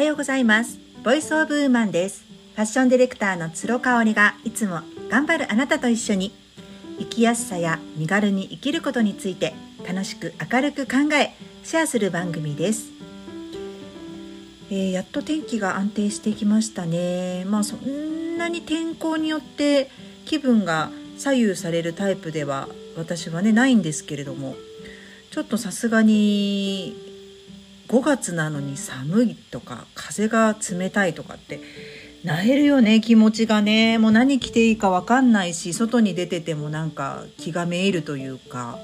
はようございます。ボイスオブウーマンです。ファッションディレクターの鶴香織がいつも頑張るあなたと一緒に生きやすさや身軽に生きることについて楽しく明るく考えシェアする番組です。えー、やっと天気が安定してきましたね。まあそんなに天候によって気分が左右されるタイプでは私はねないんですけれどもちょっとさすがに5月なのに寒いとか風が冷たいとかってなえるよね気持ちがねもう何着ていいか分かんないし外に出ててもなんか気がめいるというか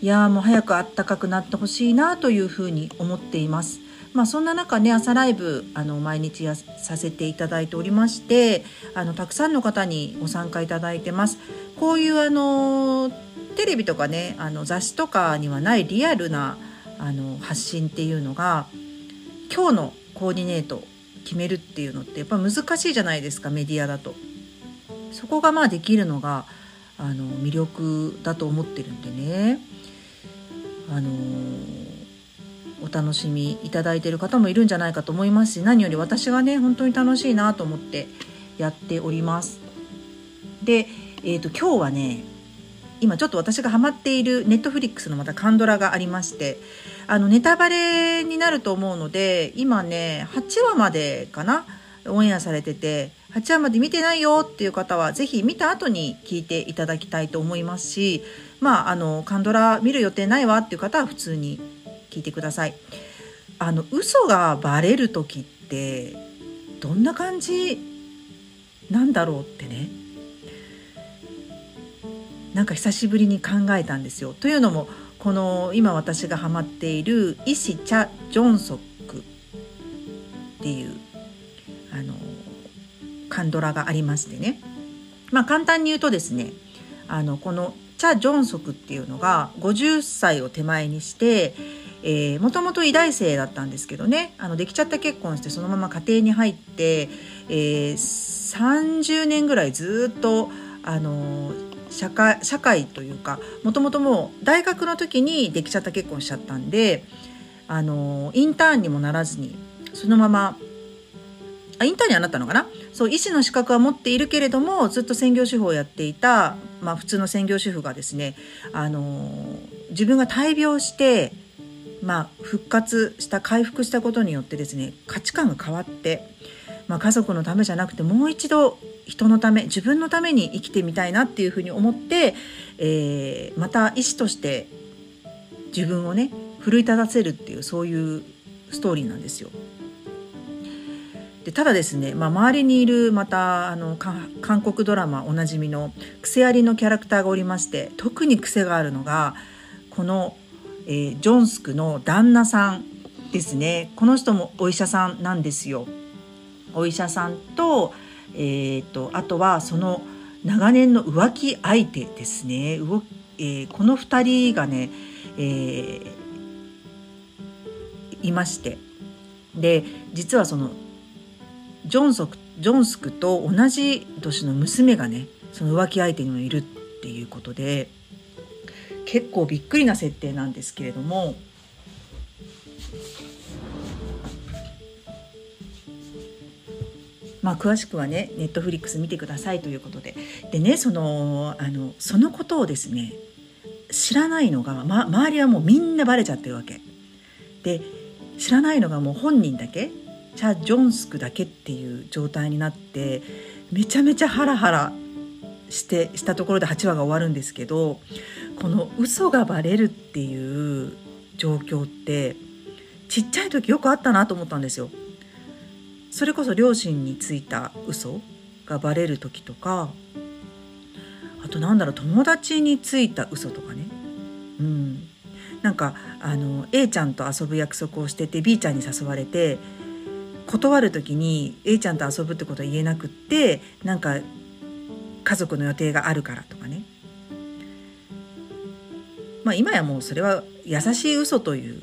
いやもう早くあったかくなってほしいなというふうに思っています。まあ、そんな中ね朝ライブあの毎日やさせていただいておりましてあのたくさんの方にご参加いただいてます。こういうあのテレビとかねあの雑誌とかにはないリアルなあの発信っていうのが今日のコーディネート決めるっていうのってやっぱ難しいじゃないですかメディアだと。そこがまあできるのがあの魅力だと思ってるんでね。あのお楽しみいただいてる方もいるんじゃないかと思いますし何より私がね本当に楽しいなと思ってやっております。で、えー、と今日はね今ちょっと私がハマっているネットフリックスのまたカンドラがありましてあのネタバレになると思うので今ね8話までかなオンエアされてて8話まで見てないよっていう方は是非見た後に聞いていただきたいと思いますしまああのカンドラ見る予定ないわっていう方は普通に聞いてください。あの嘘がバレる時ってどんな感じなんだろうってねなんか久しぶりに考えたんですよ。というのもこの今私がハマっているイシ・チャ・ジョンソクっていうあのカンドラがありましてねまあ簡単に言うとですねあのこのチャ・ジョンソクっていうのが50歳を手前にしてもともと医大生だったんですけどねあのできちゃった結婚してそのまま家庭に入って、えー、30年ぐらいずっとあの社会社会というかもともともう大学の時にできちゃった結婚しちゃったんであのインターンにもならずにそのままあインターンにはなったのかな？そう医師の資格は持っているけれどもずっと専業主婦をやっていた、まあ、普通の専業主婦がですねあの自分が大病してまあ、復活した回復したことによってですね価値観が変わって、まあ、家族のためじゃなくてもう一度人のため自分のために生きてみたいなっていうふうに思って、えー、また医師として自分をね奮い立たせるっていうそういうストーリーなんですよ。でただですね、まあ、周りにいるまたあの韓国ドラマおなじみの癖ありのキャラクターがおりまして特に癖があるのがこのえー、ジョンスクの旦那さんですねこの人もお医者さんなんですよ。お医者さんと,、えーと、あとはその長年の浮気相手ですね、えー、この2人がね、えー、いまして。で実はそのジョンソクジョンスクと同じ年の娘がねその浮気相手にもいるっていうことで結構びっくりな設定なんですけれどもまあ、詳しくはねネットフリックス見てくださいということででねそのあのそのことをですね知らないのが、ま、周りはもうみんなバレちゃってるわけで知らないのがもう本人だけチャ・ジョンスクだけっていう状態になってめちゃめちゃハラハラしてしたところで8話が終わるんですけどこの嘘がバレるっていう状況ってちっちゃい時よくあったなと思ったんですよ。それこそ両親についた嘘がバレる時とかあとなんだろう友達についた嘘とかね。うん、なんかあの A ちゃんと遊ぶ約束をしてて B ちゃんに誘われて断る時に A ちゃんと遊ぶってことは言えなくってなんか家族の予定があるからとかねまあ、今やもうそれは優しい嘘という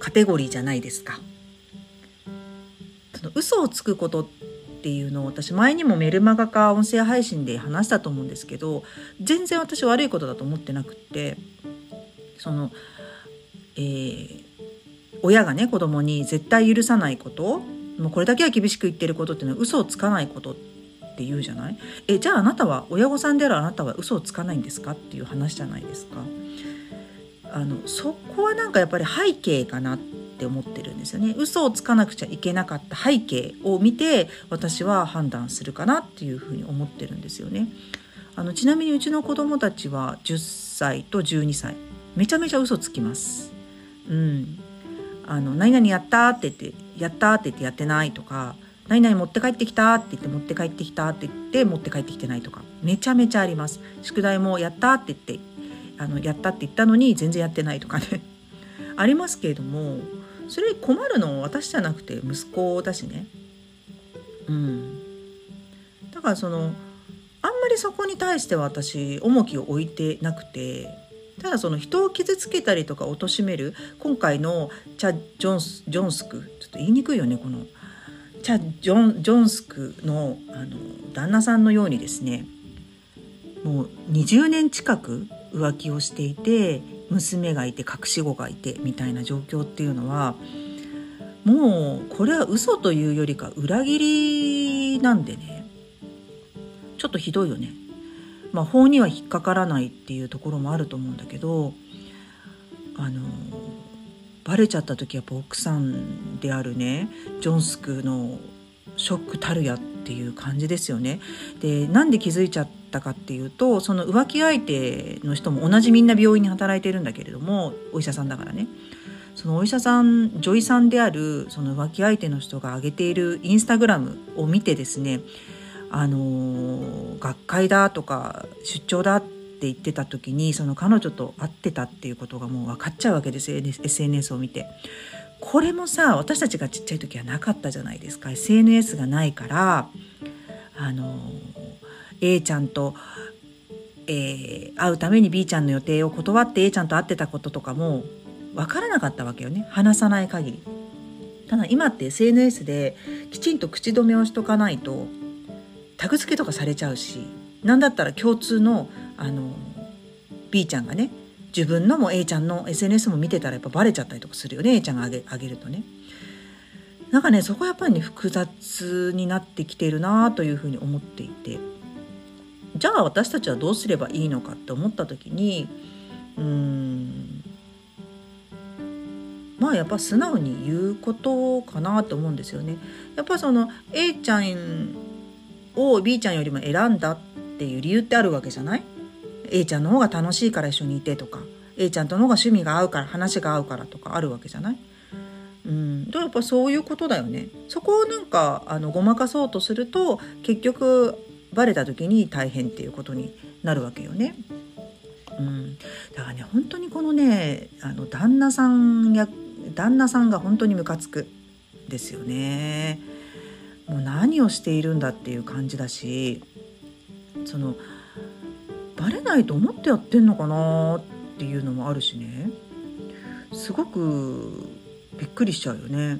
カテゴリーじゃないですか。その嘘をつくことっていうのを私前にもメルマガか音声配信で話したと思うんですけど全然私悪いことだと思ってなくってその、えー、親がね子供に絶対許さないこともうこれだけは厳しく言ってることっていうのは嘘をつかないことって言うじゃない？えじゃああなたは親御さんであるあなたは嘘をつかないんですかっていう話じゃないですか。あのそこはなんかやっぱり背景かなって思ってるんですよね。嘘をつかなくちゃいけなかった背景を見て私は判断するかなっていうふうに思ってるんですよね。あのちなみにうちの子供たちは10歳と12歳。めちゃめちゃ嘘つきます。うん。あの何々やったって言ってやったって言ってやってないとか何々持って帰ってきたって言って持って帰ってきたって言って持って帰ってきてないとか。めちゃめちゃあります。宿題もやったって言ってあのやったって言ったのに全然やってないとかね。ありますけれどもそれ困るの私じゃなくて息子だしね。うん。だからそのあんまりそこに対しては私重きを置いてなくてただその人を傷つけたりとか貶める今回のチャ・ジョンスジョンスクちょっと言いにくいよねこの。チャ・ジョンジョンスクのあの旦那さんのようにですねもう20年近く浮気をしていて娘がいて隠し子がいてみたいな状況っていうのはもうこれは嘘というよりか裏切りなんでねちょっとひどいよね。まあ、法には引っかからないっていうところもあると思うんだけどあのバレちゃった時やっぱ奥さんであるねジョンスクのショックたるやっていう感じですよね。でなんで気づいちゃったかっていうとその浮気相手の人も同じみんな病院に働いてるんだけれどもお医者さんだからねそのお医者さん女医さんであるその浮気相手の人が上げているインスタグラムを見てですねあの学会だとか出張だって言ってた時にその彼女と会ってたっていうことがもう分かっちゃうわけです SNS を見て。これもさ私たちがちっちゃい時はなかったじゃないですか SNS がないからあの A ちゃんと、えー、会うために B ちゃんの予定を断って A ちゃんと会ってたこととかも分からなかったわけよね話さない限り。ただ今って SNS できちんと口止めをしとかないとタグ付けとかされちゃうし何だったら共通のあの B ちゃんがね自分のも A ちゃんの SNS も見てたらやっぱバレちゃったりとかするよね A ちゃんがあげあげるとね。なんかねそこはやっぱりね複雑になってきてるなというふうに思っていてじゃあ私たちはどうすればいいのかって思った時にうーんまあやっぱ素直に言うことかなと思うんですよね。やっぱその A ちゃんを B ちゃんよりも選んだっていう理由ってあるわけじゃない ?A ちゃんの方が楽しいから一緒にいてとか A ちゃんとの方が趣味が合うから話が合うからとかあるわけじゃない？うん、だからやっぱそういうことだよね。そこをなんかあのごまかそうとすると結局バレた時に大変っていうことになるわけよね。うん、だからね本当にこのねあの旦那さんや旦那さんが本当にムカつくですよね。もう何をしているんだっていう感じだしそのバレないと思ってやってんのかなっていうのもあるしねすごくびっくりしちゃうよね。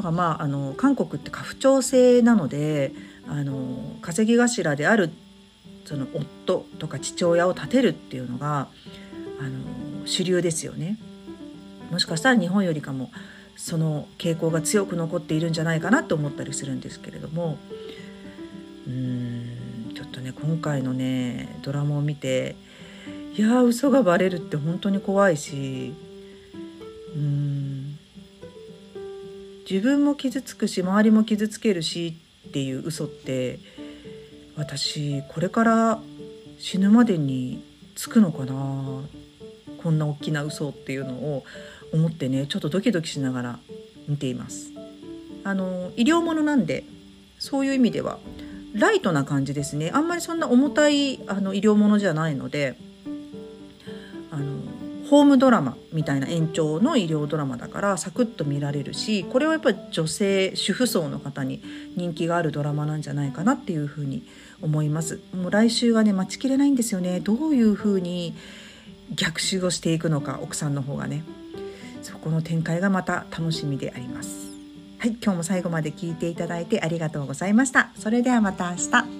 だからまああの韓国って家父長制なのであの稼ぎ頭であるその夫とか父親を立てるっていうのがあの主流ですよね。もしかしたら日本よりかもその傾向が強く残っているんじゃないかなと思ったりするんですけれどもうーんちょっとね今回のねドラマを見ていや嘘がバレるって本当に怖いしうーん自分も傷つくし周りも傷つけるしっていう嘘って私これから死ぬまでにつくのかなこんな大きな嘘っていうのを思ってねちょっとドキドキしながら見ています。あの医療ものなんでそういう意味ではライトな感じですね。あんまりそんな重たいあの医療ものじゃないのでホームドラマみたいな延長の医療ドラマだからサクッと見られるしこれはやっぱり女性主婦層の方に人気があるドラマなんじゃないかなっていうふうに思います。もう来週がね待ちきれないんですよね。どういうふうに逆襲をしていくのか奥さんの方がね。そこの展開がまた楽しみであります。はい今日も最後まで聞いていただいてありがとうございました。それではまた明日。